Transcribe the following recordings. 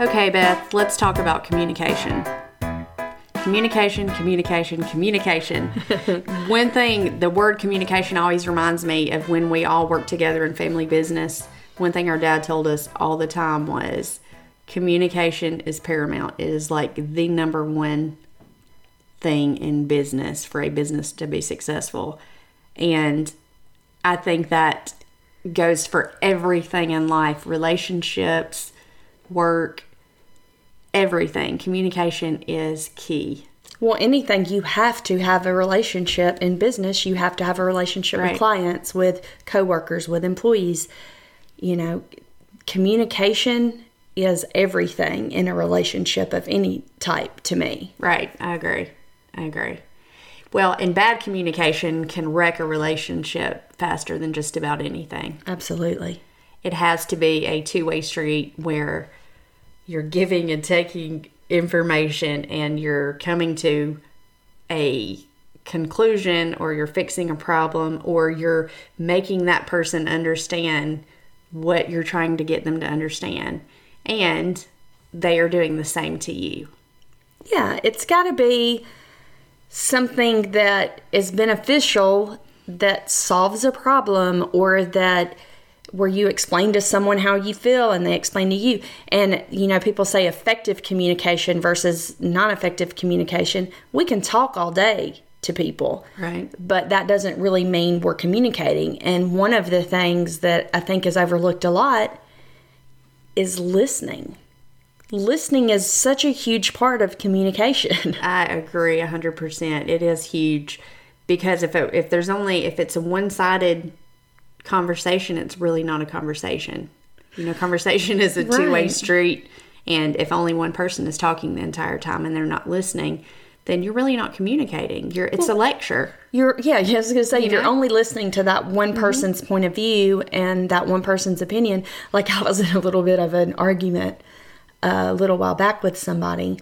Okay, Beth, let's talk about communication. Communication, communication, communication. One thing, the word communication always reminds me of when we all worked together in family business. One thing our dad told us all the time was communication is paramount. It is like the number one thing in business for a business to be successful. And I think that goes for everything in life relationships, work, everything. Communication is key. Well, anything you have to have a relationship in business. You have to have a relationship Right. with clients, with coworkers, with employees. You know, communication is everything in a relationship of any type to me. Right, I agree. I agree. Well, and bad communication can wreck a relationship faster than just about anything. Absolutely. It has to be a two way street where you're giving and taking information and you're coming to a conclusion or you're fixing a problem or you're making that person understand what you're trying to get them to understand. And they are doing the same to you. Yeah, it's got to be something that is beneficial that solves a problem or that where you explain to someone how you feel and they explain to you. And you know, people say effective communication versus non-effective communication. We can talk all day to people. Right. But that doesn't really mean we're communicating. And one of the things that I think is overlooked a lot is listening. Listening is such a huge part of communication. I agree 100%. It is huge because if it, if there's only if it's a one-sided conversation, it's really not a conversation. You know, conversation is a two-way street and if only one person is talking the entire time and they're not listening, then you're really not communicating. You're it's a lecture. You're yeah, I was gonna say if you're know? only listening to that one person's point of view and that one person's opinion, like I was in a little bit of an argument uh, a little while back with somebody,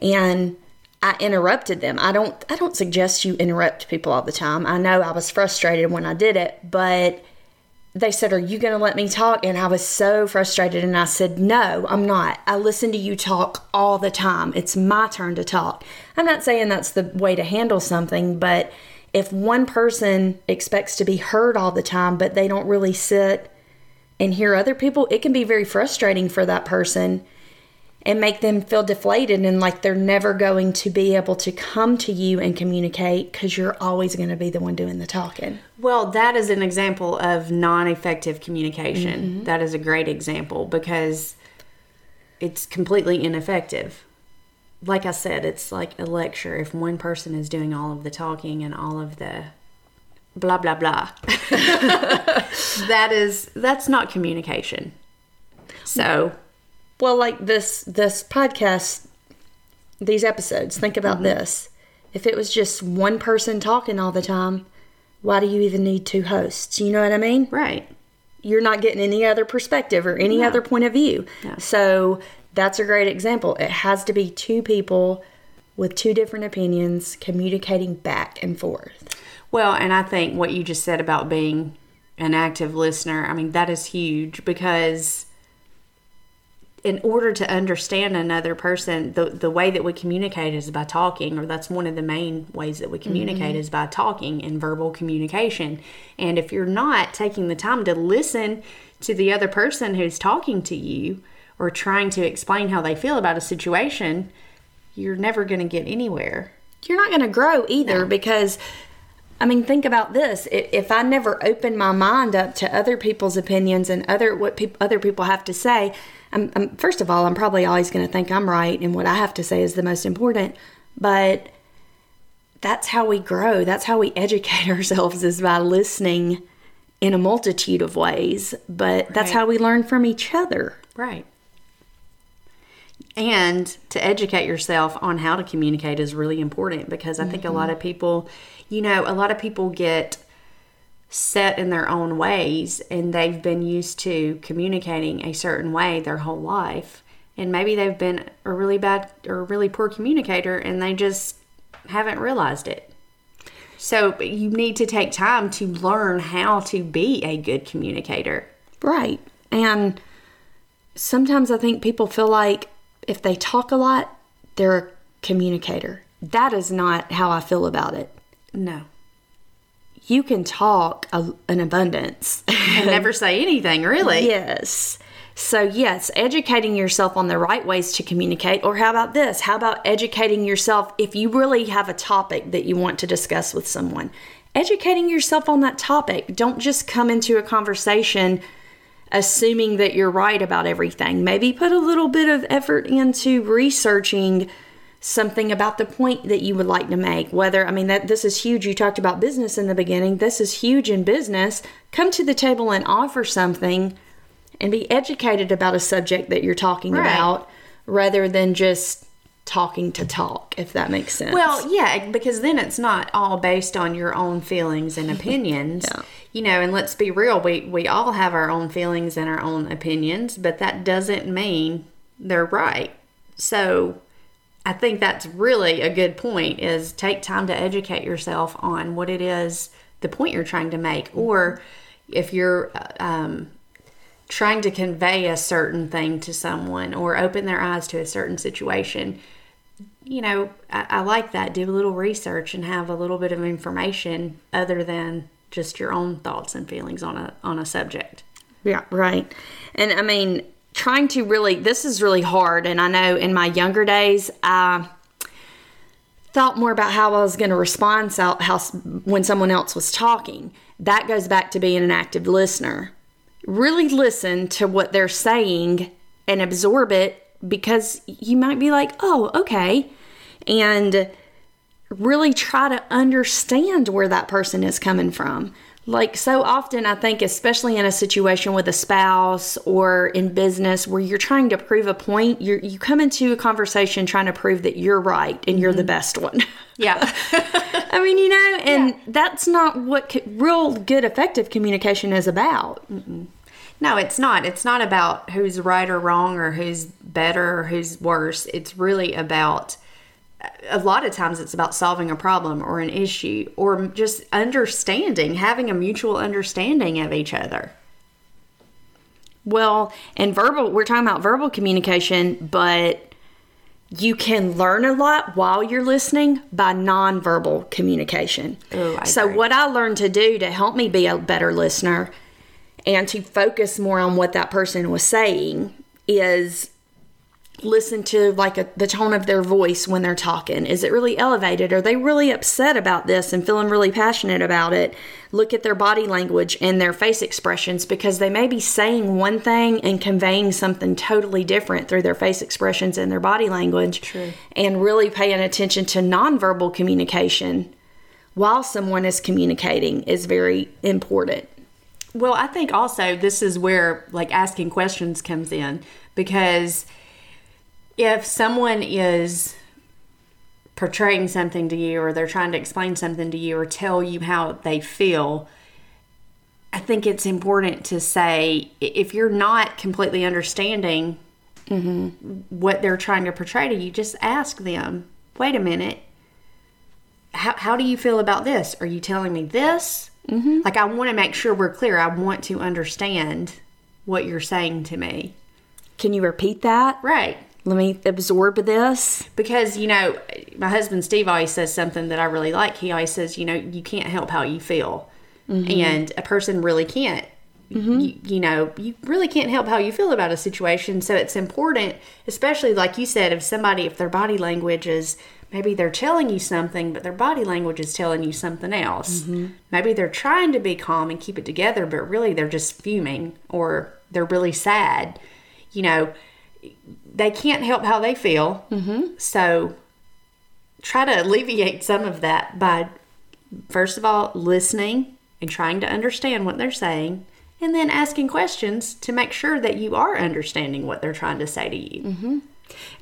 and I interrupted them. I don't I don't suggest you interrupt people all the time. I know I was frustrated when I did it, but they said, Are you going to let me talk? And I was so frustrated. And I said, No, I'm not. I listen to you talk all the time. It's my turn to talk. I'm not saying that's the way to handle something, but if one person expects to be heard all the time, but they don't really sit and hear other people, it can be very frustrating for that person and make them feel deflated and like they're never going to be able to come to you and communicate because you're always going to be the one doing the talking. Well, that is an example of non-effective communication. Mm-hmm. That is a great example because it's completely ineffective. Like I said, it's like a lecture. If one person is doing all of the talking and all of the blah blah blah, that is that's not communication. So, Well, like this this podcast, these episodes. Think about mm-hmm. this: if it was just one person talking all the time, why do you even need two hosts? You know what I mean? right. You're not getting any other perspective or any other point of view. So that's a great example. It has to be two people with two different opinions communicating back and forth. Well, and I think what you just said about being an active listener, I mean, that is huge because in order to understand another person, the, the way that we communicate is by talking, or that's one of the main ways that we mm-hmm. communicate is by talking and verbal communication. And if you're not taking the time to listen to the other person who's talking to you or trying to explain how they feel about a situation, you're never going to get anywhere. you're not going to grow either because i mean think about this if, i never open my mind up to other people's opinions and other what peop other people have to say I'm, I'm, first of all i'm probably always going to think i'm right and what i have to say is the most important but that's how we grow. That's how we educate ourselves is by listening in a multitude of ways but that's how we learn from each other. Right. And to educate yourself on how to communicate is really important because I think a lot mm-hmm. of people, you know, a lot of people get set in their own ways and they've been used to communicating a certain way their whole life. And maybe they've been a really bad or a really poor communicator and they just haven't realized it. So you need to take time to learn how to be a good communicator. Right. And sometimes I think people feel like if they talk a lot, they're a communicator. That is not how I feel about it. No. You can talk a, an abundance. And never say anything, really. Yes. So, yes, educating yourself on the right ways to communicate. Or, how about this? How about educating yourself if you really have a topic that you want to discuss with someone? Educating yourself on that topic. Don't just come into a conversation assuming that you're right about everything. Maybe put a little bit of effort into researching something about the point that you would like to make whether i mean that this is huge you talked about business in the beginning this is huge in business come to the table and offer something and be educated about a subject that you're talking Right. about rather than just talking to talk if that makes sense Well, yeah, because then it's not all based on your own feelings and opinions. Yeah. You know, and let's be real, we we all have our own feelings and our own opinions, but that doesn't mean they're right. So, I think that's really a good point is take time to educate yourself on what it is the point you're trying to make or if you're uh, um, trying to convey a certain thing to someone or open their eyes to a certain situation you know, I, I like that. Do a little research and have a little bit of information other than just your own thoughts and feelings on a on a subject. Yeah, right. And I mean, trying to really, this is really hard. And I know in my younger days, I thought more about how I was going to respond how, when someone else was talking. That goes back to being an active listener. Really listen to what they're saying and absorb it because you might be like, oh, okay. And really try to understand where that person is coming from. Like so often, I think, especially in a situation with a spouse or in business where you're trying to prove a point, you you come into a conversation trying to prove that you're right and you're the mm-hmm. best one. Yeah. I mean, you know, and that's not what co- real good, effective communication is about. no, it's not. It's not about who's right or wrong or who's better or who's worse. It's really about a lot of times it's about solving a problem or an issue or just understanding, having a mutual understanding of each other. Well, and verbal, we're talking about verbal communication, but you can learn a lot while you're listening by nonverbal communication. Oh, I so, agree. what I learned to do to help me be a better listener and to focus more on what that person was saying is listen to like a, the tone of their voice when they're talking. Is it really elevated? Are they really upset about this and feeling really passionate about it? Look at their body language and their face expressions because they may be saying one thing and conveying something totally different through their face expressions and their body language. True. and really paying attention to nonverbal communication while someone is communicating is very important. Well, I think also this is where like asking questions comes in because if someone is portraying something to you or they're trying to explain something to you or tell you how they feel, I think it's important to say if you're not completely understanding what they're trying to portray to you, just ask them, wait a minute, how, how do you feel about this? Are you telling me this? Mm-hmm. Like, I want to make sure we're clear. I want to understand what you're saying to me. can you repeat that Right. Let me absorb this Because, you know, my husband Steve always says something that I really like. He always says, you know, you can't help how you feel. Mm-hmm. And a person really can't. Mm-hmm. You, you know, you really can't help how you feel about a situation. So it's important, especially like you said, if somebody, if their body language is maybe they're telling you something, but their body language is telling you something else. Mm-hmm. Maybe they're trying to be calm and keep it together, but really they're just fuming or they're really sad. You know, they can't help how they feel. Mm-hmm. So try to alleviate some of that by first of all listening and trying to understand what they're saying and then asking questions to make sure that you are understanding what they're trying to say to you.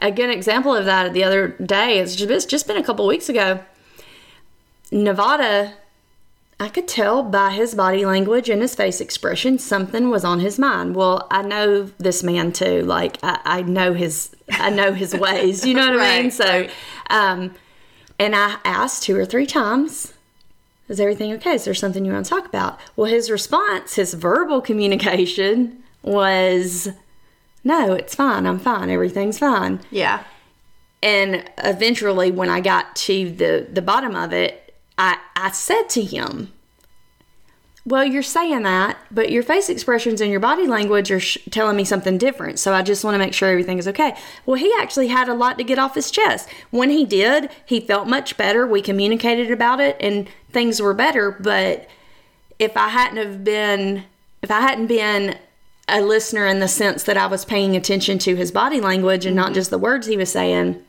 A good example of that the other day, it's just, it's just been a couple weeks ago. Nevada, I could tell by his body language and his face expression something was on his mind. Well, I know this man too. Like I, I know his, I know his ways. You know what I mean? So, right. um, and I asked two or three times, "Is everything okay? Is there something you want to talk about?" Well, his response, his verbal communication was, no, it's fine. I'm fine. Everything's fine. Yeah. And eventually, when I got to the, the bottom of it, I, I said to him, Well, you're saying that, but your face expressions and your body language are sh- telling me something different. So I just want to make sure everything is okay. Well, he actually had a lot to get off his chest. When he did, he felt much better. We communicated about it and things were better. But if I hadn't have been, if I hadn't been a listener in the sense that I was paying attention to his body language and not mm-hmm. just the words he was saying,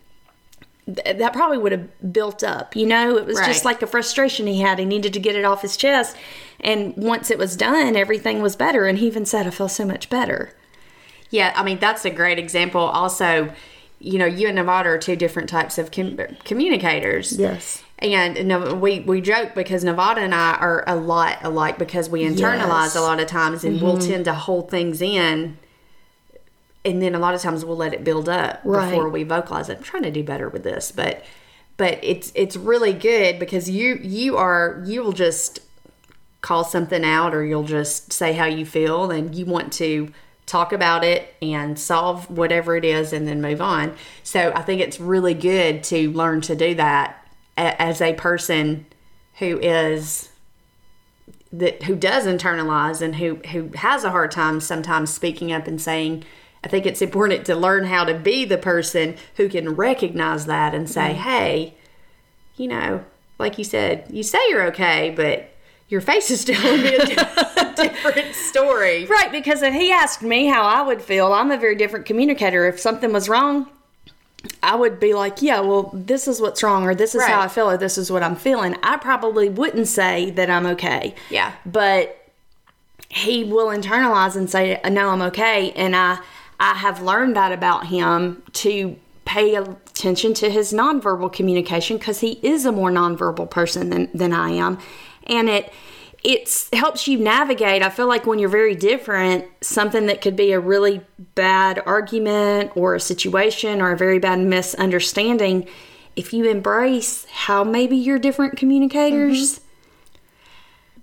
th- that probably would have built up. You know, it was just like a frustration he had. He needed to get it off his chest. And once it was done, everything was better. And he even said, I feel so much better. Yeah, I mean that's a great example. Also, you know, you and Nevada are two different types of com- communicators. Yes. And no, we we joke because Nevada and I are a lot alike because we internalize Yes. a lot of times and we'll mm-hmm. tend to hold things in, and then a lot of times we'll let it build up Right. before we vocalize it. I'm trying to do better with this, but but it's it's really good because you you are you will just call something out or you'll just say how you feel and you want to talk about it and solve whatever it is and then move on. So I think it's really good to learn to do that as a person who is that who does internalize and who who has a hard time sometimes speaking up and saying I think it's important to learn how to be the person who can recognize that and say, mm-hmm. "Hey, you know, like you said, you say you're okay, but your face is telling me a different story." Right, because if he asked me how I would feel, I'm a very different communicator. If something was wrong, I would be like, yeah, well, this is what's wrong, or this is how I feel, or this is what I'm feeling. I probably wouldn't say that I'm okay. Yeah. But he will internalize and say, no, I'm okay. And I, I have learned that about him to pay attention to his nonverbal communication because he is a more nonverbal person than, than I am. And it, it's helps you navigate. I feel like when you're very different, something that could be a really bad argument or a situation or a very bad misunderstanding, if you embrace how maybe you're different communicators, mm-hmm.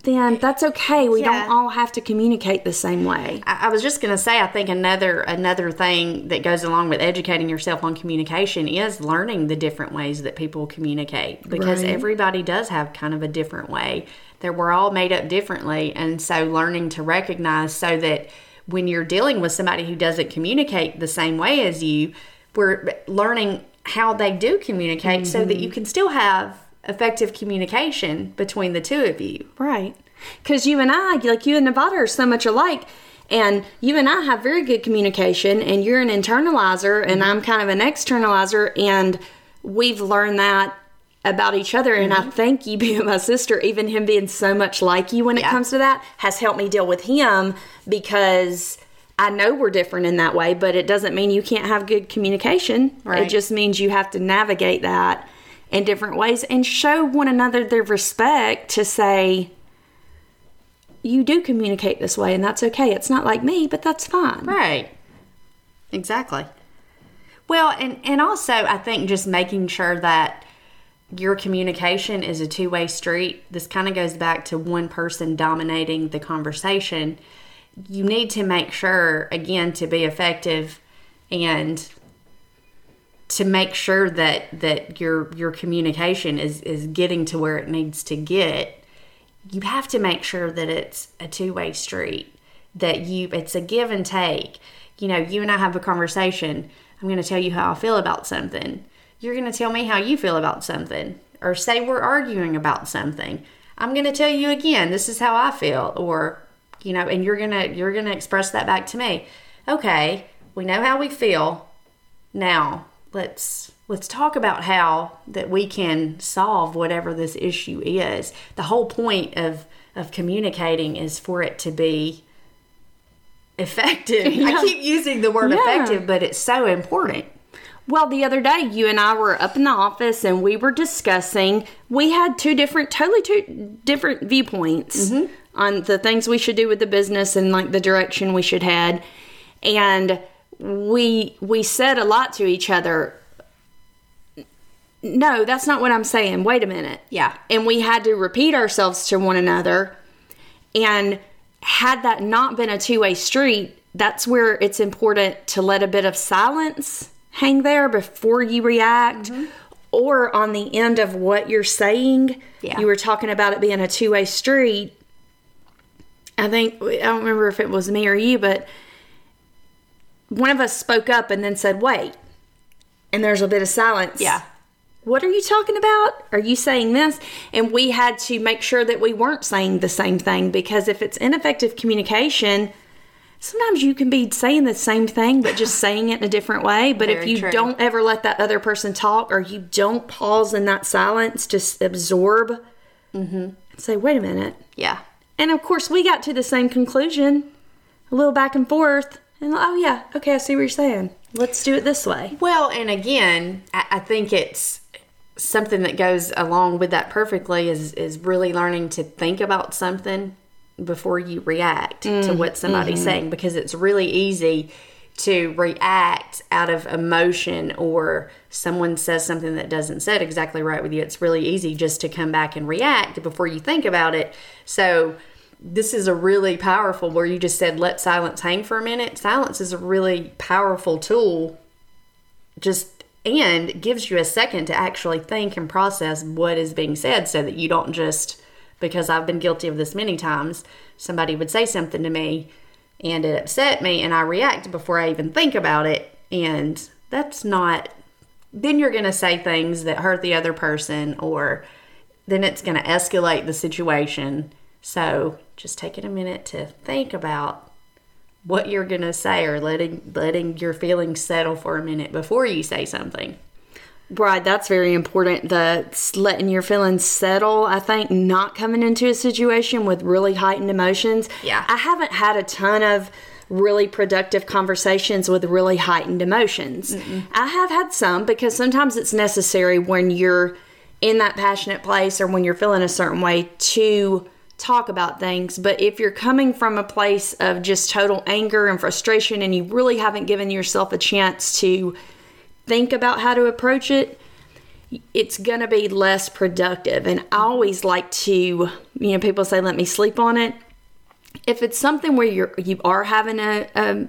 Then that's okay. We Yeah. don't all have to communicate the same way. I I was just going to say, I think another another thing that goes along with educating yourself on communication is learning the different ways that people communicate because Right. everybody does have kind of a different way that we're all made up differently, and so learning to recognize so that when you're dealing with somebody who doesn't communicate the same way as you, we're learning how they do communicate so that mm-hmm. you can still have effective communication between the two of you. Right. Because you and I, like you and Nevada, are so much alike. And you and I have very good communication, and you're an internalizer, and I'm kind of an externalizer. And we've learned that about each other. And I mm-hmm. thank you being my sister, even him being so much like you when it comes to that, has helped me deal with him because I know we're different in that way, but it doesn't mean you can't have good communication. Right. It just means you have to navigate that in different ways and show one another their respect to say, you do communicate this way and that's okay. It's not like me, but that's fine. Right. Exactly. Well, and and also I think just making sure that your communication is a two-way street. This kind of goes back to one person dominating the conversation. You need to make sure again to be effective and to make sure that that your your communication is is getting to where it needs to get you have to make sure that it's a two-way street that you it's a give and take. You know you and i have a conversation i'm going to tell you how i feel about something. You're going to tell me how you feel about something or say we're arguing about something. I'm going to tell you again this is how i feel or you know and you're going to you're going to express that back to me. Okay we know how we feel. Now let's let's talk about how that we can solve whatever this issue is the whole point of of communicating is for it to be effective i keep using the word Yeah. effective but it's so important Well, the other day, you and I were up in the office and we were discussing. We had two different, totally two different viewpoints mm-hmm. on the things we should do with the business and like the direction we should head. And we we said a lot to each other. No, that's not what I'm saying. Wait a minute. Yeah. And we had to repeat ourselves to one another. And had that not been a two way street, that's where it's important to let a bit of silence hang there before you react. Mm-hmm. Or on the end of what you're saying, Yeah. you were talking about it being a two way street. I think, I don't remember if it was me or you, but one of us spoke up and then said, wait. And there's a bit of silence. Yeah. What are you talking about? Are you saying this? And we had to make sure that we weren't saying the same thing because if it's ineffective communication, sometimes you can be saying the same thing but just saying it in a different way. But if you true. don't ever let that other person talk or you don't pause in that silence, just absorb Mm-hmm. and say, wait a minute. Yeah. And of course, we got to the same conclusion, a little back and forth. And oh, yeah, okay, I see what you're saying. Let's do it this way. Well, and again, I, I think it's something that goes along with that perfectly is is really learning to think about something before you react to mm, what somebody's mm-hmm. saying because it's really easy to react out of emotion or someone says something that doesn't sit exactly right with you it's really easy just to come back and react before you think about it so this is a really powerful where you just said let silence hang for a minute. Silence is a really powerful tool. Just and gives you a second to actually think and process what is being said so that you don't just because I've been guilty of this many times somebody would say something to me and it upset me and I react before I even think about it. And that's not then you're going to say things that hurt the other person or then it's going to escalate the situation so just taking a minute to think about what you're gonna say or letting letting your feelings settle for a minute before you say something. Right, that's very important. The letting your feelings settle. I think not coming into a situation with really heightened emotions. Yeah. I haven't had a ton of really productive conversations with really heightened emotions. I have had some because sometimes it's necessary when you're in that passionate place or when you're feeling a certain way to talk about things. But if you're coming from a place of just total anger and frustration and you really haven't given yourself a chance to think about how to approach it, it's going to be less productive. And I always like to, you know, people say, let me sleep on it. If it's something where you're, you are having a, a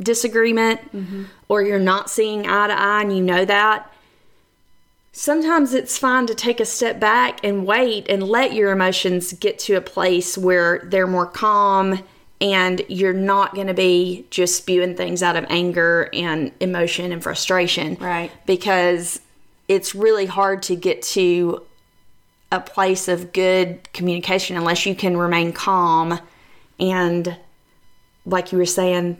disagreement mm-hmm. or you're not seeing eye to eye and you know that, sometimes it's fine to take a step back and wait and let your emotions get to a place where they're more calm and you're not going to be just spewing things out of anger and emotion and frustration. Right. Because it's really hard to get to a place of good communication unless you can remain calm and like you were saying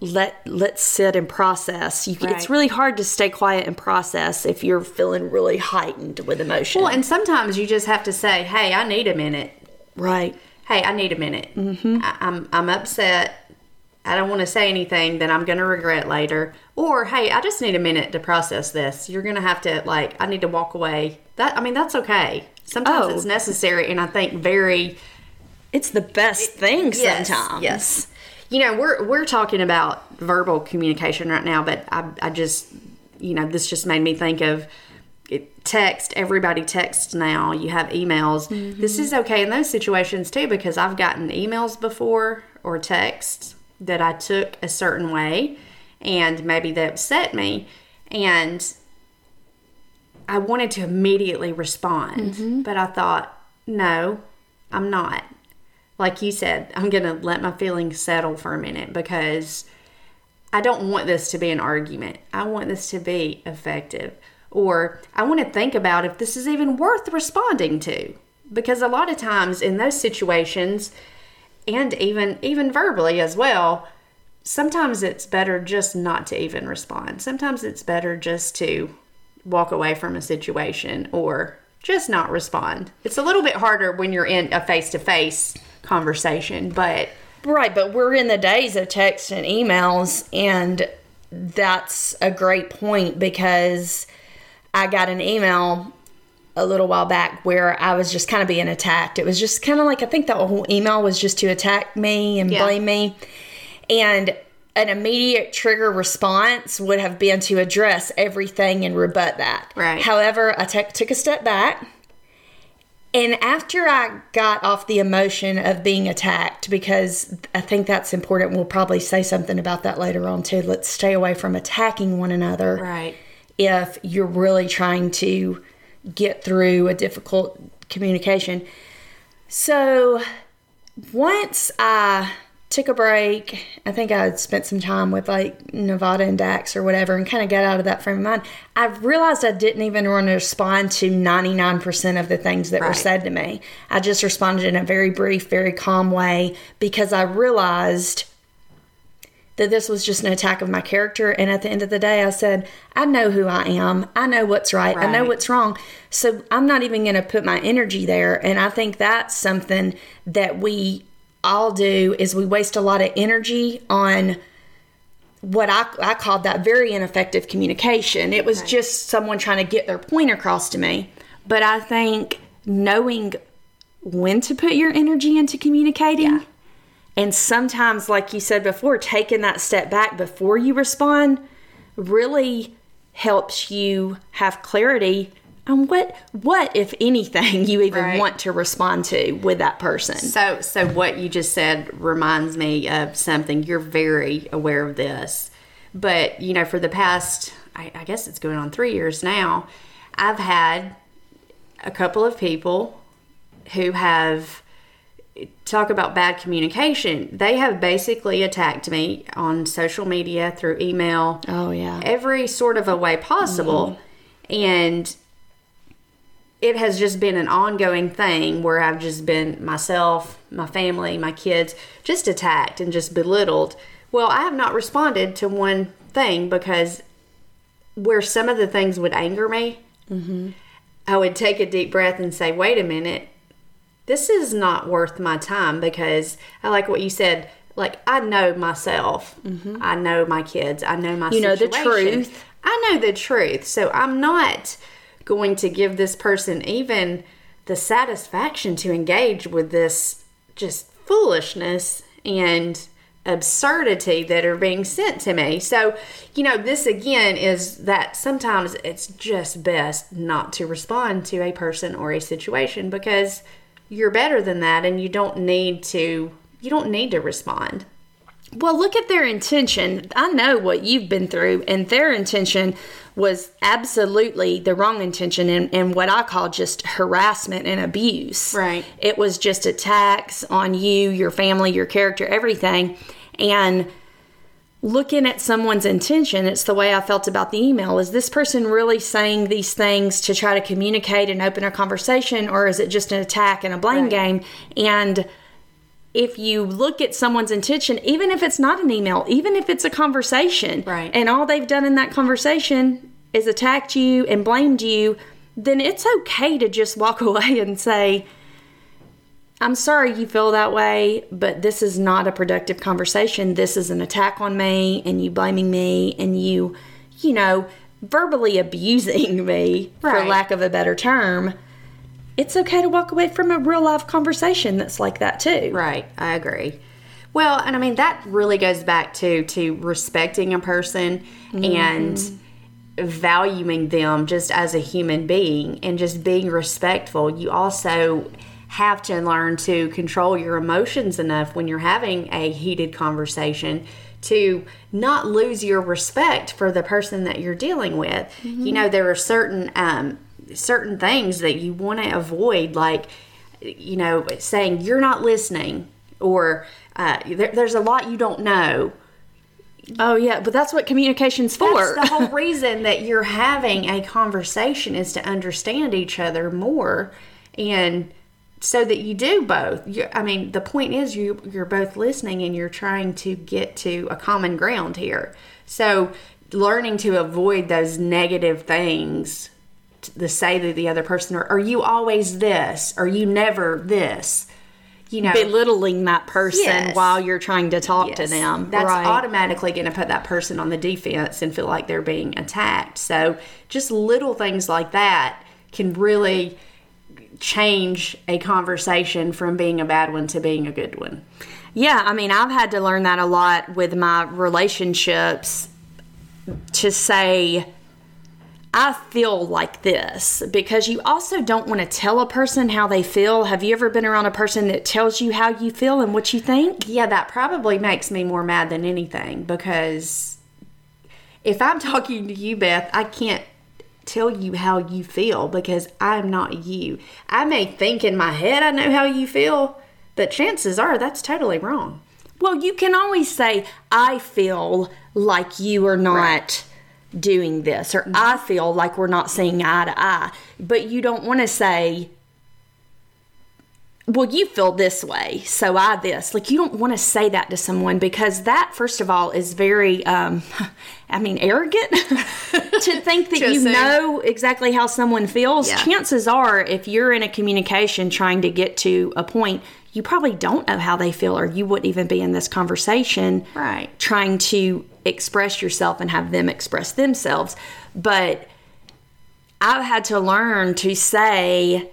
let let's sit and process you, it's really hard to stay quiet and process if you're feeling really heightened with emotion Well, and sometimes you just have to say, "Hey, I need a minute. right Hey, I need a minute. Mm-hmm. I, I'm I'm upset. I don't want to say anything that I'm going to regret later." Or, "Hey, I just need a minute to process this. You're going to have to like I need to walk away." That I mean, that's okay. Sometimes Oh. it's necessary and I think very it's the best thing sometimes Yes. You know, we're we're talking about verbal communication right now, but I I just you know, this just made me think of it, text. Everybody texts now. You have emails. This mm-hmm. is okay in those situations too because I've gotten emails before or texts that I took a certain way and maybe they upset me and I wanted to immediately respond, mm-hmm. but I thought, no, I'm not like you said, I'm going to let my feelings settle for a minute because I don't want this to be an argument. I want this to be effective. Or I want to think about if this is even worth responding to. Because a lot of times in those situations, and even even verbally as well, sometimes it's better just not to even respond. Sometimes it's better just to walk away from a situation or just not respond. It's a little bit harder when you're in a face to face conversation, but Right, but we're in the days of text and emails, and that's a great point because I got an email a little while back where I was just kind of being attacked. It was just kind of like I think that whole email was just to attack me and Yeah. blame me. And an immediate trigger response would have been to address everything and rebut that. Right. However, I took took a step back And after I got off the emotion of being attacked, because I think that's important, we'll probably say something about that later on too. Let's stay away from attacking one another. Right. If you're really trying to get through a difficult communication. So once I took a break. I think I had spent some time with like Nevada and Dax or whatever and kind of got out of that frame of mind. I realized I didn't even want to respond to 99% of the things that were said to me. I just responded in a very brief, very calm way because I realized that this was just an attack of my character. And at the end of the day, I said, I know who I am. I know what's right. I know what's wrong. So I'm not even going to put my energy there. And I think that's something that we all do is we waste a lot of energy on what I, I called that very ineffective communication. It was just someone trying to get their point across to me. But I think knowing when to put your energy into communicating and sometimes, like you said before, taking that step back before you respond really helps you have clarity on what, what if anything, you even Right. want to respond to with that person. So, so what you just said reminds me of something. You're very aware of this, but you know, for the past, I, I guess it's going on three years now, I've had a couple of people who have talk about bad communication. They have basically attacked me on social media through email, Oh, yeah. every sort of a way possible, mm-hmm. and it has just been an ongoing thing where I've just been myself, my family, my kids, just attacked and just belittled. Well, I have not responded to one thing because where some of the things would anger me, I would take a deep breath and say, wait a minute, this is not worth my time because I like what you said. Like, I know myself, I know my kids, I know my Mm-hmm. You know the truth. I know the truth. So I'm not going to give this person even the satisfaction to engage with this just foolishness and absurdity that are being sent to me. So, you know, this again is that sometimes it's just best not to respond to a person or a situation because you're better than that and you don't need to you don't need to respond. Well, look at their intention. I know what you've been through, and their intention was absolutely the wrong intention and, and what I call just harassment and abuse. Right. It was just attacks on you, your family, your character, everything. And looking at someone's intention, it's the way I felt about the email. Is this person really saying these things to try to communicate and open a conversation, or is it just an attack and a blame Right. game? And if you look at someone's intention, even if it's not an email, even if it's a conversation, Right. and all they've done in that conversation is attacked you and blamed you, then it's okay to just walk away and say, I'm sorry you feel that way, but this is not a productive conversation. This is an attack on me and you blaming me and you, you know, verbally abusing me, for lack of a better term. It's okay to walk away from a real life conversation that's like that too. Right, I agree. Well, and I mean that really goes back to to respecting a person and valuing them just as a human being and just being respectful. You also have to learn to control your emotions enough when you're having a heated conversation to not lose your respect for the person that you're dealing with. You know, there are certain um, certain things that you want to avoid, like you know, saying you're not listening, or uh, there, there's a lot you don't know. Oh yeah, but that's what communication's for. That's the whole reason that you're having a conversation is to understand each other more, and so that you do both. You, I mean, the point is you you're both listening and you're trying to get to a common ground here. So learning to avoid those negative things to say to the other person, or are you always this? Are you never this? You know, Belittling that person Yes. while you're trying to talk to them. That's right. automatically going to put that person on the defense and feel like they're being attacked. So, just little things like that can really change a conversation from being a bad one to being a good one. Yeah, I mean, I've had to learn that a lot with my relationships to say, I feel like this because you also don't want to tell a person how they feel. Have you ever been around a person that tells you how you feel and what you think? Yeah, that probably makes me more mad than anything because if I'm talking to you, Beth, I can't tell you how you feel because I'm not you. I may think in my head I know how you feel, but chances are that's totally wrong. Well, you can always say, I feel like you are not right. Doing this, or I feel like we're not seeing eye to eye. But you don't want to say, well, you feel this way, so I this. Like, you don't want to say that to someone because that, first of all, is very, um, I mean, arrogant to think that you know exactly how someone feels. Yeah. Chances are, if you're in a communication trying to get to a point, you probably don't know how they feel, or you wouldn't even be in this conversation right. trying to express yourself and have them express themselves. But I've had to learn to say,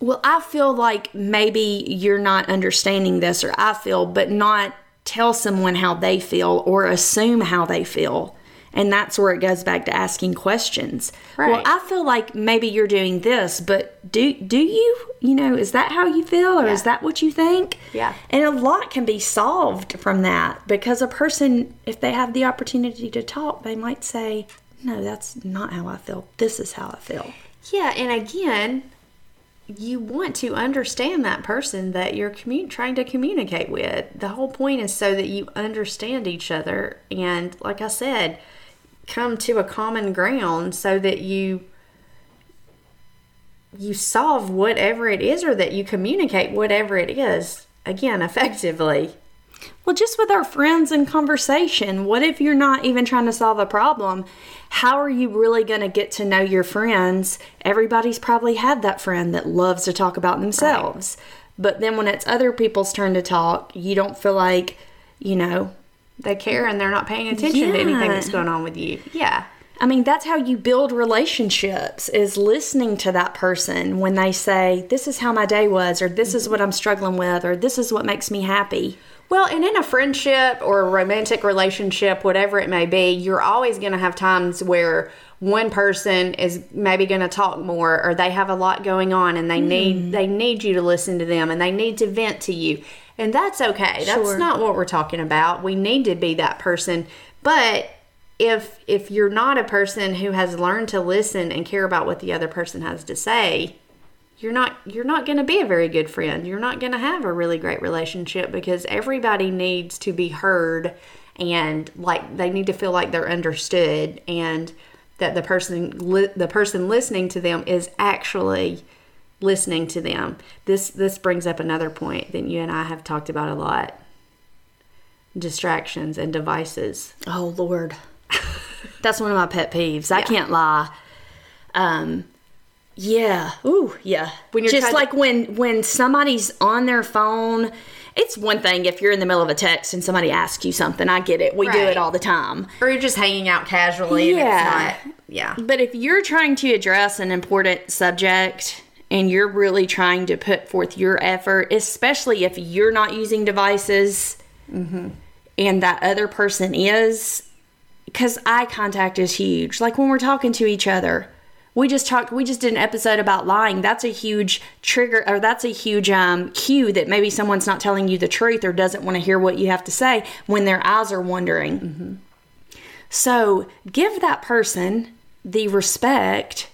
well, I feel like maybe you're not understanding this, or I feel, but not tell someone how they feel or assume how they feel. And that's where it goes back to asking questions. Right. Well, I feel like maybe you're doing this, but do do you? You know, is that how you feel or yeah. is that what you think? Yeah. And a lot can be solved from that because a person if they have the opportunity to talk, they might say, "No, that's not how I feel. This is how I feel." Yeah, and again, you want to understand that person that you're commun- trying to communicate with. The whole point is so that you understand each other and like I said, come to a common ground so that you you solve whatever it is or that you communicate whatever it is again effectively. Well, just with our friends in conversation, what if you're not even trying to solve a problem? How are you really going to get to know your friends? Everybody's probably had that friend that loves to talk about themselves. Right. But then when it's other people's turn to talk, you don't feel like, you know, they care and they're not paying attention yeah. to anything that's going on with you. Yeah. I mean, that's how you build relationships is listening to that person when they say, This is how my day was, or this is what I'm struggling with, or this is what makes me happy. Well, and in a friendship or a romantic relationship, whatever it may be, you're always going to have times where one person is maybe going to talk more or they have a lot going on and they mm. need they need you to listen to them and they need to vent to you. And that's okay. Sure. That's not what we're talking about. We need to be that person. But if if you're not a person who has learned to listen and care about what the other person has to say, you're not you're not going to be a very good friend. You're not going to have a really great relationship because everybody needs to be heard and like they need to feel like they're understood and that the person li- the person listening to them is actually listening to them. This this brings up another point that you and I have talked about a lot. Distractions and devices. Oh lord. That's one of my pet peeves. I can't lie. Um yeah. Ooh, yeah. When you're just like to- when when somebody's on their phone, it's one thing if you're in the middle of a text and somebody asks you something. I get it. We right. do it all the time. Or you're just hanging out casually. Yeah. Not, yeah. But if you're trying to address an important subject and you're really trying to put forth your effort, especially if you're not using devices mm-hmm. and that other person is, because eye contact is huge. Like when we're talking to each other we just talked we just did an episode about lying that's a huge trigger or that's a huge um, cue that maybe someone's not telling you the truth or doesn't want to hear what you have to say when their eyes are wandering mm-hmm. so give that person the respect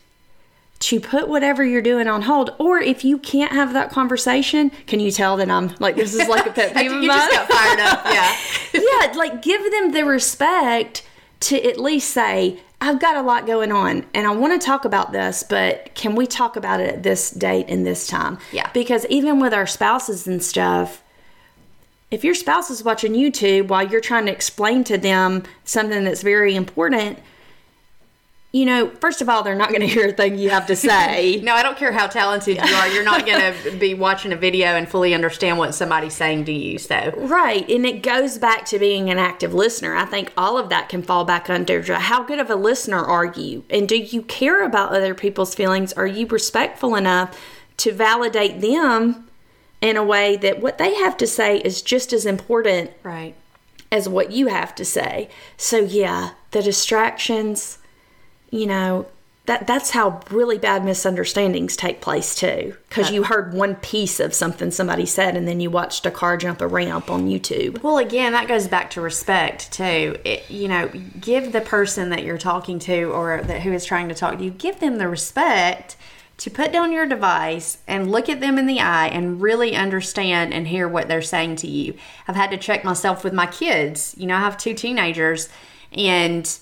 to put whatever you're doing on hold or if you can't have that conversation can you tell that i'm like this is like a pet peeve of mine just got fired up yeah yeah like give them the respect to at least say I've got a lot going on and I want to talk about this, but can we talk about it at this date and this time? Yeah. Because even with our spouses and stuff, if your spouse is watching YouTube while you're trying to explain to them something that's very important, you know, first of all, they're not going to hear a thing you have to say. no, I don't care how talented you are. You're not going to be watching a video and fully understand what somebody's saying to you. So right, and it goes back to being an active listener. I think all of that can fall back under how good of a listener are you, and do you care about other people's feelings? Are you respectful enough to validate them in a way that what they have to say is just as important, right, as what you have to say? So yeah, the distractions you know, that that's how really bad misunderstandings take place too because uh, you heard one piece of something somebody said and then you watched a car jump a ramp on youtube Well, again, that goes back to respect too. It, you know, give the person that you're talking to or that who is trying to talk to you, give them the respect to put down your device and look at them in the eye and really understand and hear what they're saying to you. I've had to check myself with my kids. You know, I have two teenagers and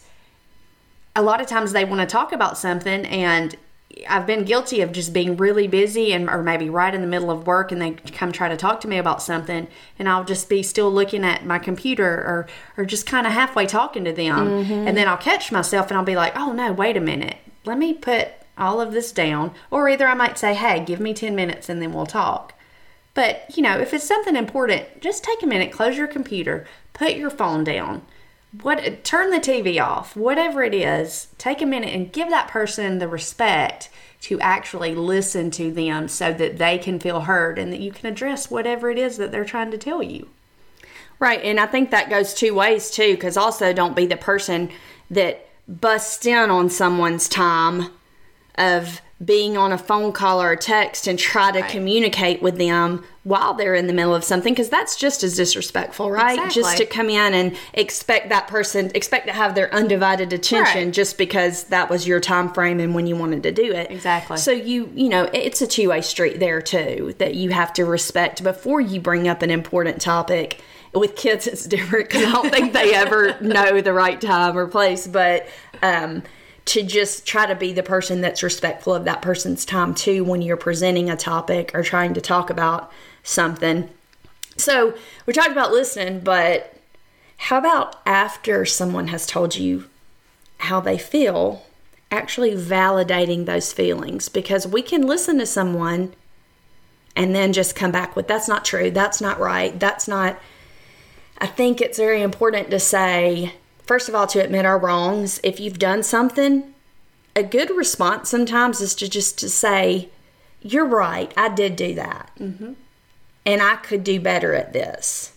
a lot of times they want to talk about something and I've been guilty of just being really busy and or maybe right in the middle of work and they come try to talk to me about something and I'll just be still looking at my computer or or just kind of halfway talking to them mm-hmm. and then I'll catch myself and I'll be like, "Oh no, wait a minute. Let me put all of this down." Or either I might say, "Hey, give me 10 minutes and then we'll talk." But, you know, if it's something important, just take a minute, close your computer, put your phone down. What turn the TV off, whatever it is, take a minute and give that person the respect to actually listen to them so that they can feel heard and that you can address whatever it is that they're trying to tell you. Right, and I think that goes two ways too, because also don't be the person that busts in on someone's time of being on a phone call or a text and try to Right. communicate with them while they're in the middle of something, because that's just as disrespectful, right? Just to come in and expect that person, expect to have their undivided attention Right. just because that was your time frame and when you wanted to do it. Exactly. So you, you know, it's a two way street there too that you have to respect before you bring up an important topic. With kids, it's different because I don't think they ever know the right time or place. But um, to just try to be the person that's respectful of that person's time too when you're presenting a topic or trying to talk about something. So we talked about listening, but how about after someone has told you how they feel, actually validating those feelings? Because we can listen to someone and then just come back with that's not true, that's not right, that's not. I think it's very important to say, first of all, to admit our wrongs. If you've done something, a good response sometimes is to just to say, "You're right, I did do that, and I could do better at this."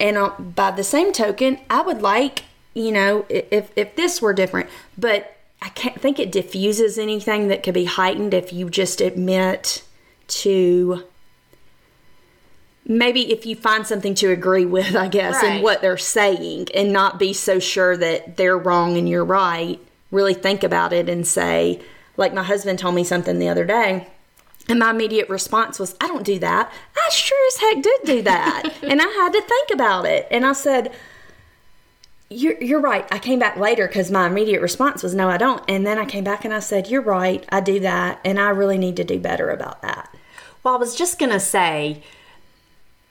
And uh, by the same token, I would like, you know, if if this were different, but I can't think it diffuses anything that could be heightened if you just admit to maybe if you find something to agree with, I guess, in Right. what they're saying and not be so sure that they're wrong and you're right. Really think about it and say, like my husband told me something the other day. And my immediate response was, I don't do that. I sure as heck did do that. and I had to think about it. And I said, you're, you're right. I came back later because my immediate response was, no, I don't. And then I came back and I said, you're right. I do that. And I really need to do better about that. Well, I was just going to say,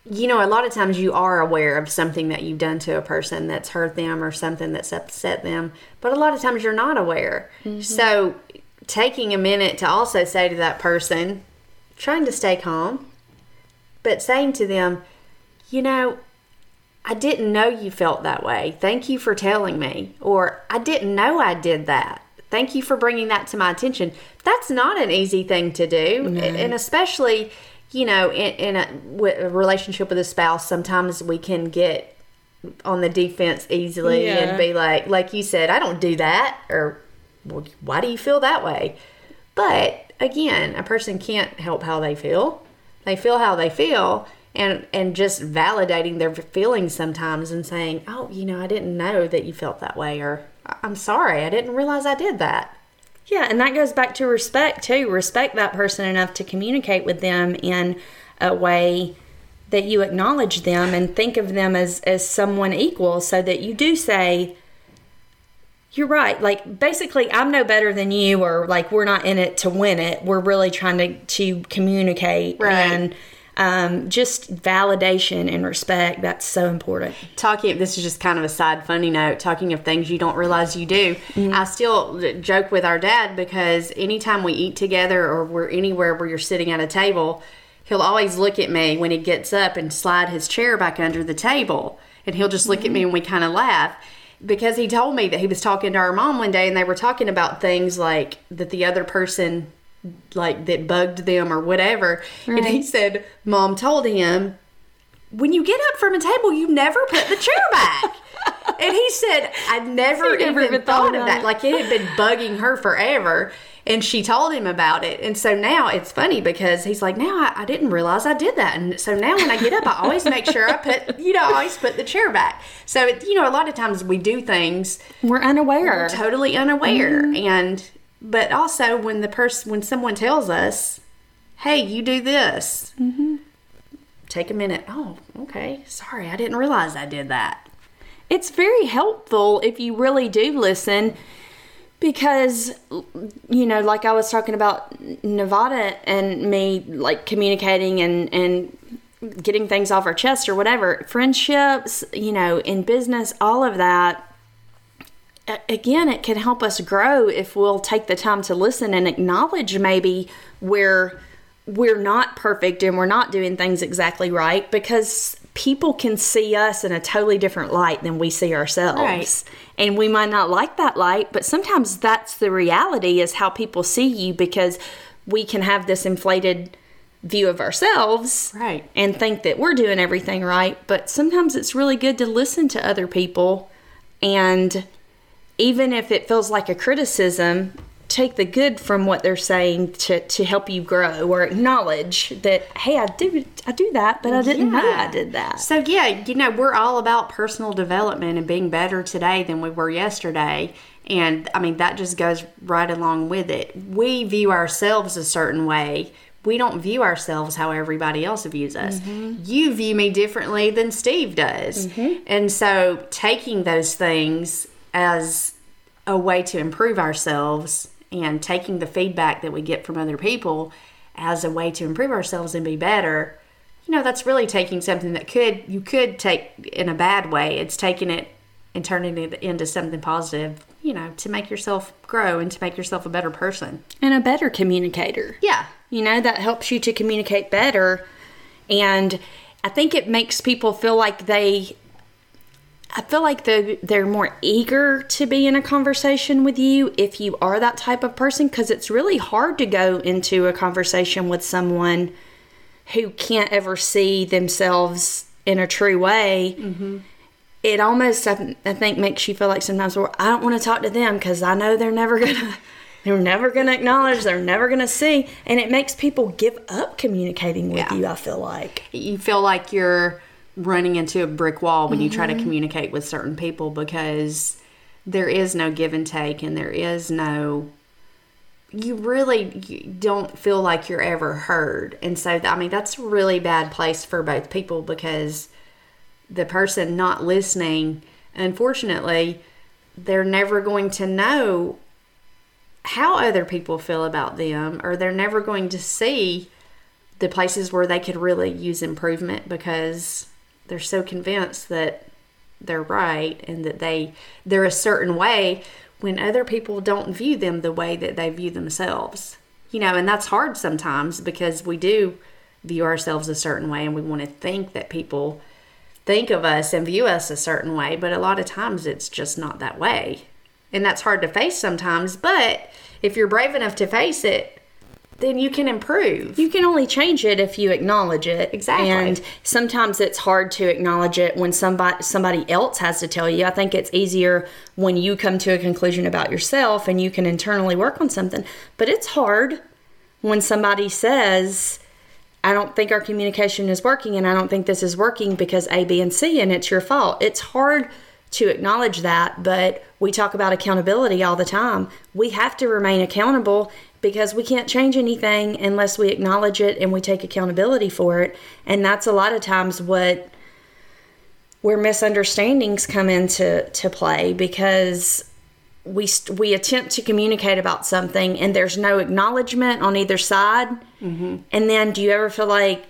you know, a lot of times you are aware of something that you've done to a person that's hurt them or something that's upset them, but a lot of times you're not aware. Mm-hmm. So, taking a minute to also say to that person, trying to stay calm, but saying to them, you know, I didn't know you felt that way. Thank you for telling me. Or I didn't know I did that. Thank you for bringing that to my attention. That's not an easy thing to do. And especially, you know, in, in a, a relationship with a spouse, sometimes we can get on the defense easily Yeah. and be like, like you said, I don't do that. Or well, why do you feel that way? But again, a person can't help how they feel. They feel how they feel and and just validating their feelings sometimes and saying, "Oh, you know, I didn't know that you felt that way," or "I- "I'm sorry, I didn't realize I did that." Yeah, and that goes back to respect too. Respect that person enough to communicate with them in a way that you acknowledge them and think of them as as someone equal so that you do say you're right. Like basically I'm no better than you or like we're not in it to win it. We're really trying to to communicate Right. and um, just validation and respect that's so important. Talking this is just kind of a side funny note talking of things you don't realize you do. I still joke with our dad because anytime we eat together or we're anywhere where you're sitting at a table he'll always look at me when he gets up and slide his chair back under the table. And he'll just look at me and we kind of laugh because he told me that he was talking to our mom one day and they were talking about things like that the other person like that bugged them or whatever and he said mom told him when you get up from a table, you never put the chair back. and he said, I never, never even, even thought thought of that. it. Like it had been bugging her forever. And she told him about it. And so now it's funny because he's like, now I, I didn't realize I did that. And so now when I get up, I always make sure I put, you know, I always put the chair back. So, it, you know, a lot of times we do things We're unaware. totally unaware Mm-hmm. and but also when the person when someone tells us hey you do this. Mm-hmm. take a minute. Oh okay. Sorry i didn't realize i did that. It's very helpful if you really do listen because you know like i was talking about nevada and me like communicating and and getting things off our chest or whatever friendships you know in business all of that again it can help us grow if we'll take the time to listen and acknowledge maybe where we're not perfect and we're not doing things exactly right because people can see us in a totally different light than we see ourselves Right. and we might not like that light but sometimes that's the reality is how people see you because we can have this inflated view of ourselves Right. and think that we're doing everything right but sometimes it's really good to listen to other people and even if it feels like a criticism take the good from what they're saying to, to help you grow or acknowledge that hey i do i do that but i didn't know i did that. So yeah you know we're all about personal development and being better today than we were yesterday. And i mean that just goes right along with it. We view ourselves a certain way. We don't view ourselves how everybody else views us. Mm-hmm. You view me differently than Steve does. Mm-hmm. And so taking those things as a way to improve ourselves and taking the feedback that we get from other people as a way to improve ourselves and be better you know that's really taking something that could you could take in a bad way. It's taking it and turning it into something positive you know to make yourself grow and to make yourself a better person. And a better communicator. Yeah. You know that helps you to communicate better. And i think it makes people feel like they i feel like they they're more eager to be in a conversation with you if you are that type of person because it's really hard to go into a conversation with someone who can't ever see themselves in a true way. Mm-hmm. It almost I, I think makes you feel like sometimes well i don't want to talk to them because i know they're never gonna they're never gonna acknowledge they're never gonna see. And it makes people give up communicating with Yeah. you i feel like. You feel like you're running into a brick wall when you try to mm-hmm. communicate with certain people because there is no give and take and there is no you really you don't feel like you're ever heard. And so i mean that's a really bad place for both people because the person not listening unfortunately they're never going to know how other people feel about them or they're never going to see the places where they could really use improvement because they're so convinced that they're right and that they they're a certain way when other people don't view them the way that they view themselves. You know, and that's hard sometimes because we do view ourselves a certain way and we want to think that people think of us and view us a certain way, but a lot of times it's just not that way. And that's hard to face sometimes, but if you're brave enough to face it, then you can improve. you can only change it if you acknowledge it. Exactly. and sometimes it's hard to acknowledge it when somebody somebody else has to tell you. I think it's easier when you come to a conclusion about yourself and you can internally work on something. But it's hard when somebody says i don't think our communication is working and i don't think this is working because a b and c and it's your fault. It's hard to acknowledge that but we talk about accountability all the time. We have to remain accountable because we can't change anything unless we acknowledge it and we take accountability for it. And that's a lot of times what where misunderstandings come into to play because we st- we attempt to communicate about something and there's no acknowledgement on either side. Mm-hmm. And then do you ever feel like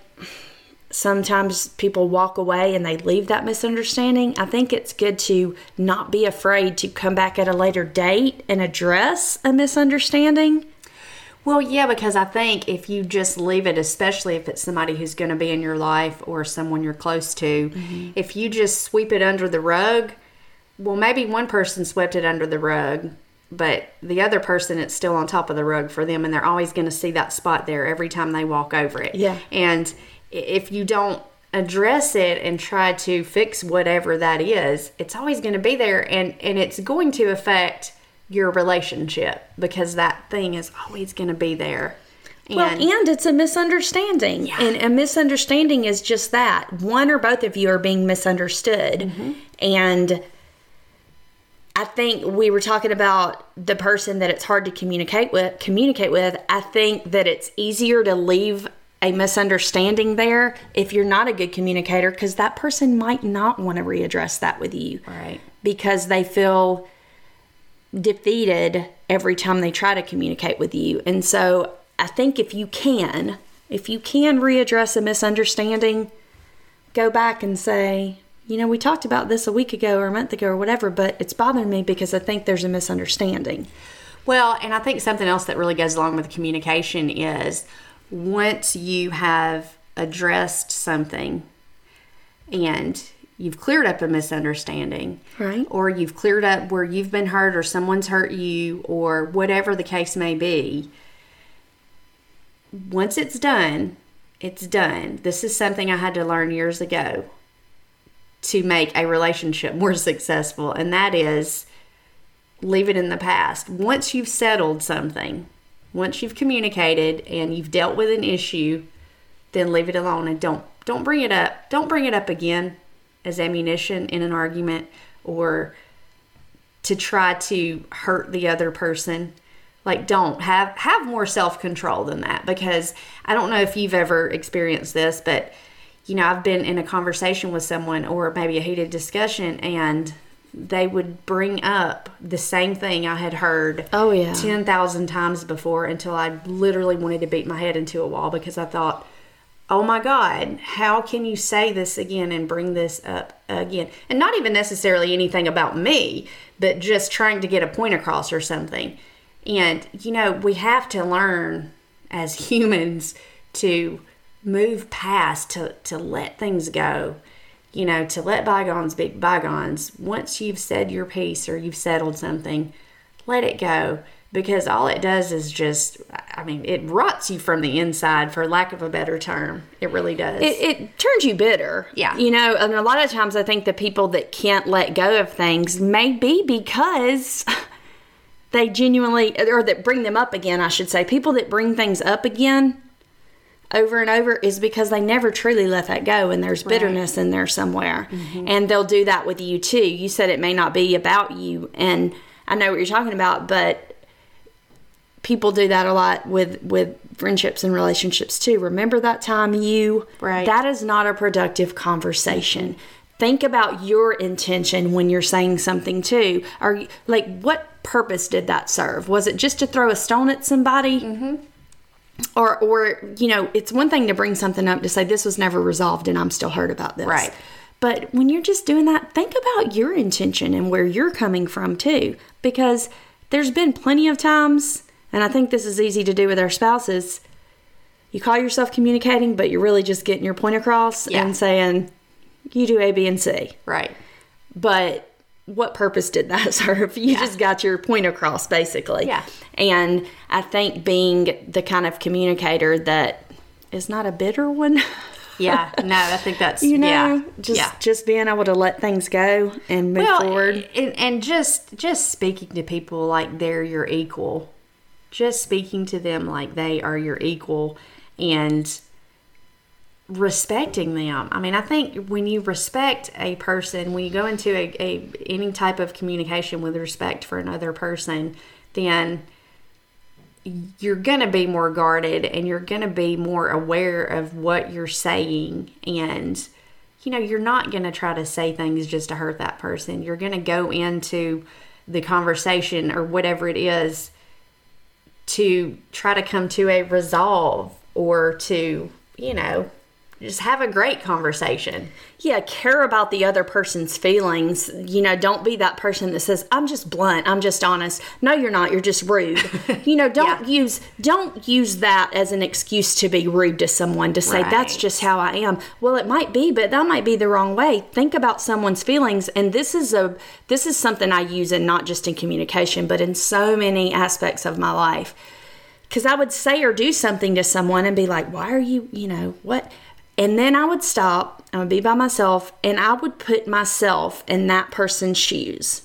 sometimes people walk away and they leave that misunderstanding? I think it's good to not be afraid to come back at a later date and address a misunderstanding Well, yeah, because I think if you just leave it, especially if it's somebody who's going to be in your life or someone you're close to, mm-hmm. if you just sweep it under the rug, well, maybe one person swept it under the rug, but the other person, it's still on top of the rug for them, and they're always going to see that spot there every time they walk over it. Yeah. And if you don't address it and try to fix whatever that is, it's always going to be there and and it's going to affect your relationship because that thing is always going to be there. And Well, and it's a misunderstanding. And a misunderstanding is just that. One or both of you are being misunderstood. Mm-hmm. And I think we were talking about the person that it's hard to communicate with communicate with. I think that it's easier to leave a misunderstanding there if you're not a good communicator because that person might not want to readdress that with you. Right. Because they feel defeated every time they try to communicate with you. And so I think if you can, if you can readdress a misunderstanding, go back and say, you know, we talked about this a week ago or a month ago or whatever, but it's bothering me because I think there's a misunderstanding. Well, and I think something else that really goes along with communication is once you have addressed something and you've cleared up a misunderstanding, Right. Or you've cleared up where you've been hurt or someone's hurt you or whatever the case may be. Once it's done, it's done. This is something I had to learn years ago to make a relationship more successful, and that is leave it in the past. Once you've settled something, once you've communicated and you've dealt with an issue, then leave it alone and don't don't bring it up. Don't bring it up again as ammunition in an argument or to try to hurt the other person. Like don't have have more self-control than that because I don't know if you've ever experienced this, but you know, I've been in a conversation with someone or maybe a heated discussion and they would bring up the same thing I had heard Oh, yeah. 10,000 times before until I literally wanted to beat my head into a wall because I thought, oh my God, how can you say this again and bring this up again? And not even necessarily anything about me, but just trying to get a point across or something. And, you know, we have to learn as humans to move past, to, to let things go, you know, to let bygones be bygones. Once you've said your piece or you've settled something, let it go because all it does is just i mean it rots you from the inside for lack of a better term it really does It, it turns you bitter. Yeah. You know, and a lot of times I think the people that can't let go of things may be because they genuinely, or that bring them up again, I should say. People that bring things up again over and over is because they never truly let that go and there's bitterness in there somewhere. Mm-hmm. And they'll do that with you too. You said it may not be about you. And I know what you're talking about, but people do that a lot with with friendships and relationships too remember that time you Right. that is not a productive conversation think about your intention when you're saying something too are you, like what purpose did that serve was it just to throw a stone at somebody mm-hmm. or or you know it's one thing to bring something up to say this was never resolved and i'm still hurt about this Right. but when you're just doing that, think about your intention and where you're coming from too. Because there's been plenty of times, and I think this is easy to do with our spouses. You call yourself communicating, but you're really just getting your point across Yeah. and saying, you do A, B, and C. right But what purpose did that serve? You just got your point across, basically. Yeah. And I think being the kind of communicator that is not a bitter one. yeah no i think that's you know yeah just yeah just being able to let things go and move well forward and, and just just speaking to people like they're your equal just speaking to them like they are your equal and respecting them. I mean i think when you respect a person when you go into a, a any type of communication with respect for another person then you're going to be more guarded and you're going to be more aware of what you're saying. And you know you're not going to try to say things just to hurt that person. You're going to go into the conversation or whatever it is to try to come to a resolve or to you know just have a great conversation. Yeah care about the other person's feelings. You know don't be that person that says i'm just blunt i'm just honest. No you're not you're just rude. You know don't Yeah. use don't use that as an excuse to be rude to someone to say that's just how i am. Well it might be but that might be the wrong way. Think about someone's feelings and this is a this is something i use in not just in communication but in so many aspects of my life. Because I would say or do something to someone and be like, why are you, you know, what? And then I would stop, I would be by myself, and I would put myself in that person's shoes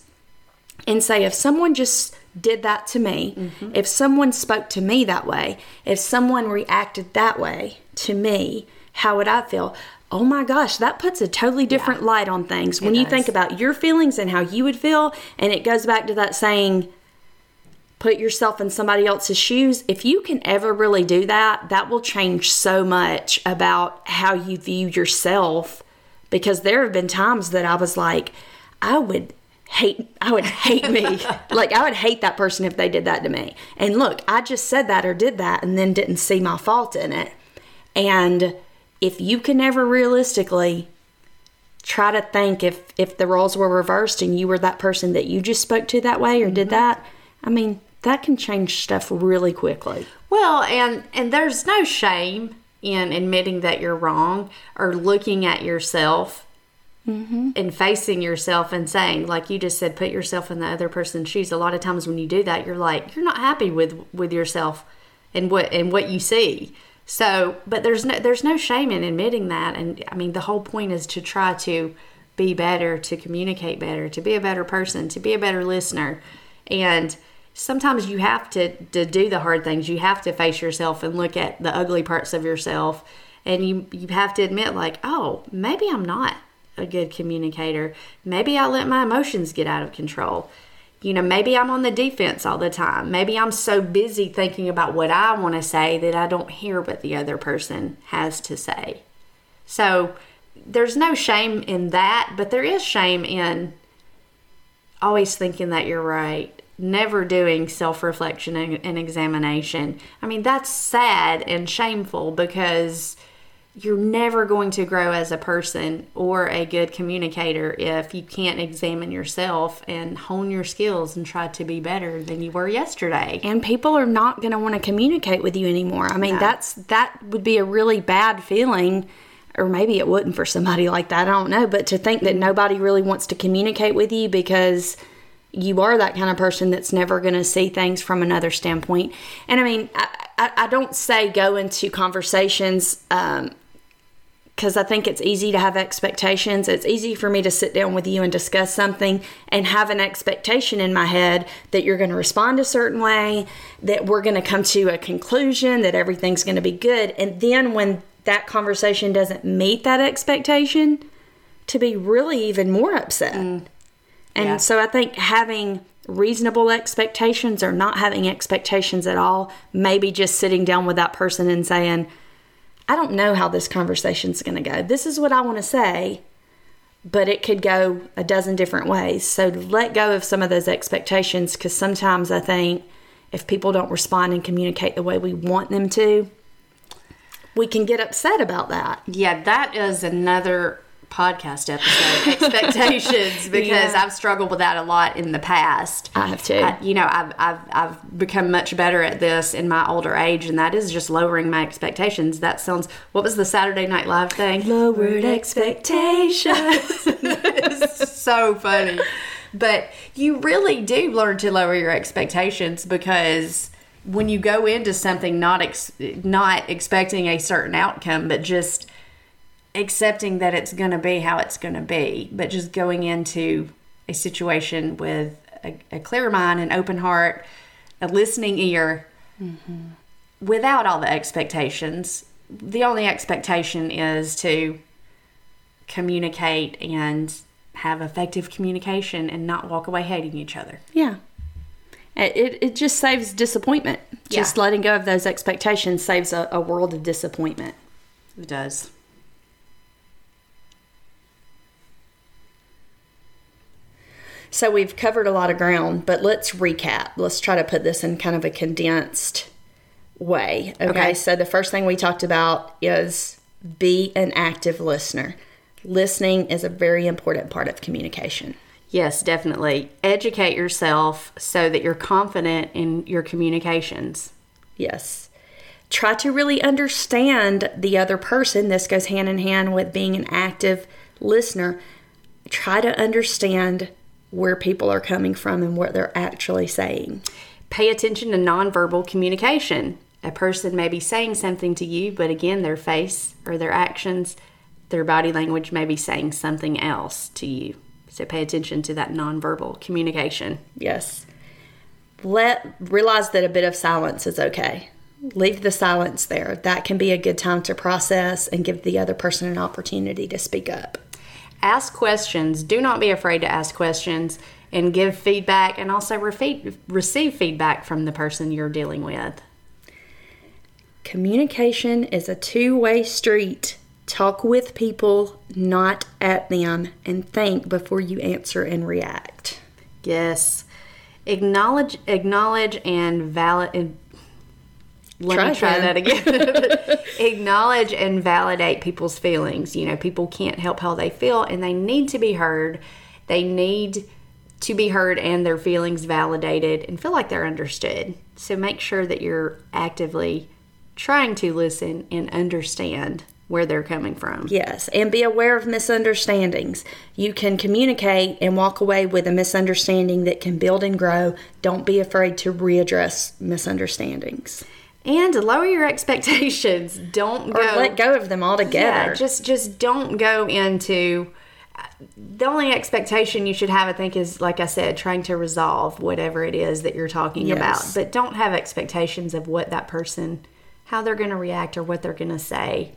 and say, if someone just did that to me, mm-hmm. if someone spoke to me that way, if someone reacted that way to me, how would I feel? Oh my gosh, that puts a totally different yeah. light on things when you think about your feelings and how you would feel. And it goes back to that saying, put yourself in somebody else's shoes. If you can ever really do that, that will change so much about how you view yourself. Because there have been times that I was like, I would hate I would hate me. like I would hate that person if they did that to me. And look, I just said that or did that and then didn't see my fault in it. And if you can ever realistically try to think if if the roles were reversed and you were that person that you just spoke to that way or mm-hmm. did that, I mean, that can change stuff really quickly. Well, and and there's no shame in admitting that you're wrong or looking at yourself mm-hmm. and facing yourself and saying, like you just said, put yourself in the other person's shoes. A lot of times when you do that, you're like you're not happy with with yourself and what and what you see. So, but there's no there's no shame in admitting that, and I mean the whole point is to try to be better, to communicate better, to be a better person, to be a better listener, and sometimes you have to to do the hard things. You have to face yourself and look at the ugly parts of yourself, and you you have to admit like, oh, maybe I'm not a good communicator. Maybe I let my emotions get out of control you know, maybe I'm on the defense all the time. Maybe I'm so busy thinking about what I want to say that I don't hear what the other person has to say. So there's no shame in that, but there is shame in always thinking that you're right, never doing self reflection and, and, examination. I mean, that's sad and shameful because you're never going to grow as a person or a good communicator if you can't examine yourself and hone your skills and try to be better than you were yesterday. And people are not going to want to communicate with you anymore. I mean, no. that's that would be a really bad feeling or maybe it wouldn't for somebody like that. I don't know, but to think that nobody really wants to communicate with you because you are that kind of person that's never going to see things from another standpoint. And I mean, I, I, I don't say go into conversations um, because I think it's easy to have expectations. It's easy for me to sit down with you and discuss something and have an expectation in my head that you're going to respond a certain way, that we're going to come to a conclusion, that everything's going to be good. And then when that conversation doesn't meet that expectation, to be really even more upset. Mm. And yeah. so I think having reasonable expectations or not having expectations at all, maybe just sitting down with that person and saying, I don't know how this conversation's going to go. This is what I want to say, but it could go a dozen different ways. So let go of some of those expectations because sometimes I think if people don't respond and communicate the way we want them to, we can get upset about that. Yeah, that is another podcast episode expectations because yeah. I've struggled with that a lot in the past. I have too. I, you know, I've, I've I've become much better at this in my older age, and that is just lowering my expectations. That sounds. What was the Saturday Night Live thing? Lowered expectations. so funny, but you really do learn to lower your expectations because when you go into something not ex- not expecting a certain outcome, but just accepting that it's going to be how it's going to be, but just going into a situation with a, a clear mind, an open heart, a listening ear, mm-hmm. without all the expectations. The only expectation is to communicate and have effective communication and not walk away hating each other. Yeah. It, it just saves disappointment. Yeah. Just letting go of those expectations saves a, a world of disappointment. It does. So we've covered a lot of ground, but let's recap. Let's try to put this in kind of a condensed way. Okay? okay. So the first thing we talked about is be an active listener. Listening is a very important part of communication. Yes, definitely. Educate yourself so that you're confident in your communications. Yes. Try to really understand the other person. This goes hand in hand with being an active listener. Try to understand where people are coming from and what they're actually saying. Pay attention to nonverbal communication. A person may be saying something to you, but again, their face or their actions, their body language may be saying something else to you. So pay attention to that nonverbal communication. Yes. Let realize that a bit of silence is okay. Leave the silence there. That can be a good time to process and give the other person an opportunity to speak up. Ask questions. Do not be afraid to ask questions and give feedback and also refe- receive feedback from the person you're dealing with. Communication is a two way street. Talk with people, not at them, and think before you answer and react. Yes. Acknowledge acknowledge and valid let Try me try that again. acknowledge and validate people's feelings. You know, people can't help how they feel and they need to be heard. They need to be heard and their feelings validated and feel like they're understood. So make sure that you're actively trying to listen and understand where they're coming from. Yes, and be aware of misunderstandings. You can communicate and walk away with a misunderstanding that can build and grow. Don't be afraid to readdress misunderstandings And lower your expectations. Don't or let go of them altogether. Yeah, just just don't go into the only expectation you should have, I think, is like I said, trying to resolve whatever it is that you're talking Yes. about. But don't have expectations of what that person, how they're going to react or what they're going to say.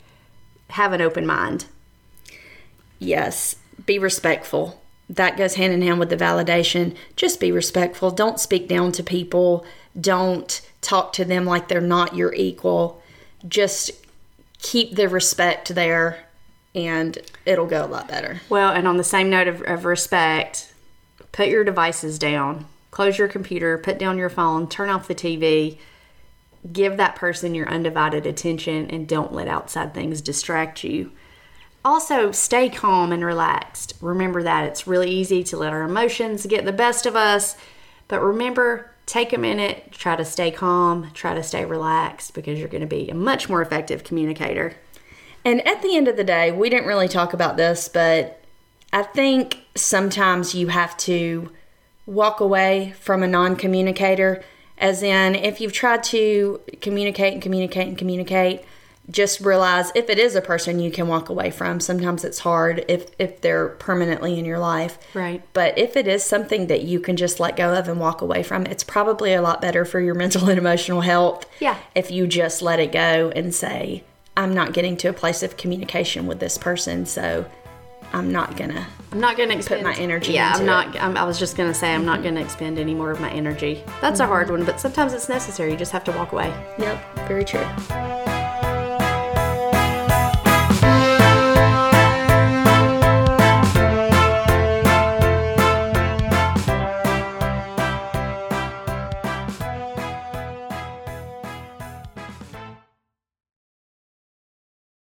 Have an open mind. Yes, be respectful. That goes hand in hand with the validation. Just be respectful. Don't speak down to people. Don't talk to them like they're not your equal. Just keep the respect there and it'll go a lot better. Well, and on the same note of, of respect, put your devices down, close your computer, put down your phone, turn off the TV, give that person your undivided attention, and don't let outside things distract you. Also, stay calm and relaxed. Remember that it's really easy to let our emotions get the best of us, but remember, take a minute, try to stay calm, try to stay relaxed because you're going to be a much more effective communicator. And at the end of the day, we didn't really talk about this, but I think sometimes you have to walk away from a non communicator. As in, if you've tried to communicate and communicate and communicate, just realize if it is a person you can walk away from. Sometimes it's hard if, if they're permanently in your life. Right. But if it is something that you can just let go of and walk away from, it's probably a lot better for your mental and emotional health. Yeah. If you just let it go and say, I'm not getting to a place of communication with this person, so I'm not gonna. I'm not going to expend my energy Yeah, I'm not. I'm, I was just going to say I'm not mm-hmm. going to expend any more of my energy. That's a hard mm-hmm. one, but sometimes it's necessary. You just have to walk away. Yep, very true.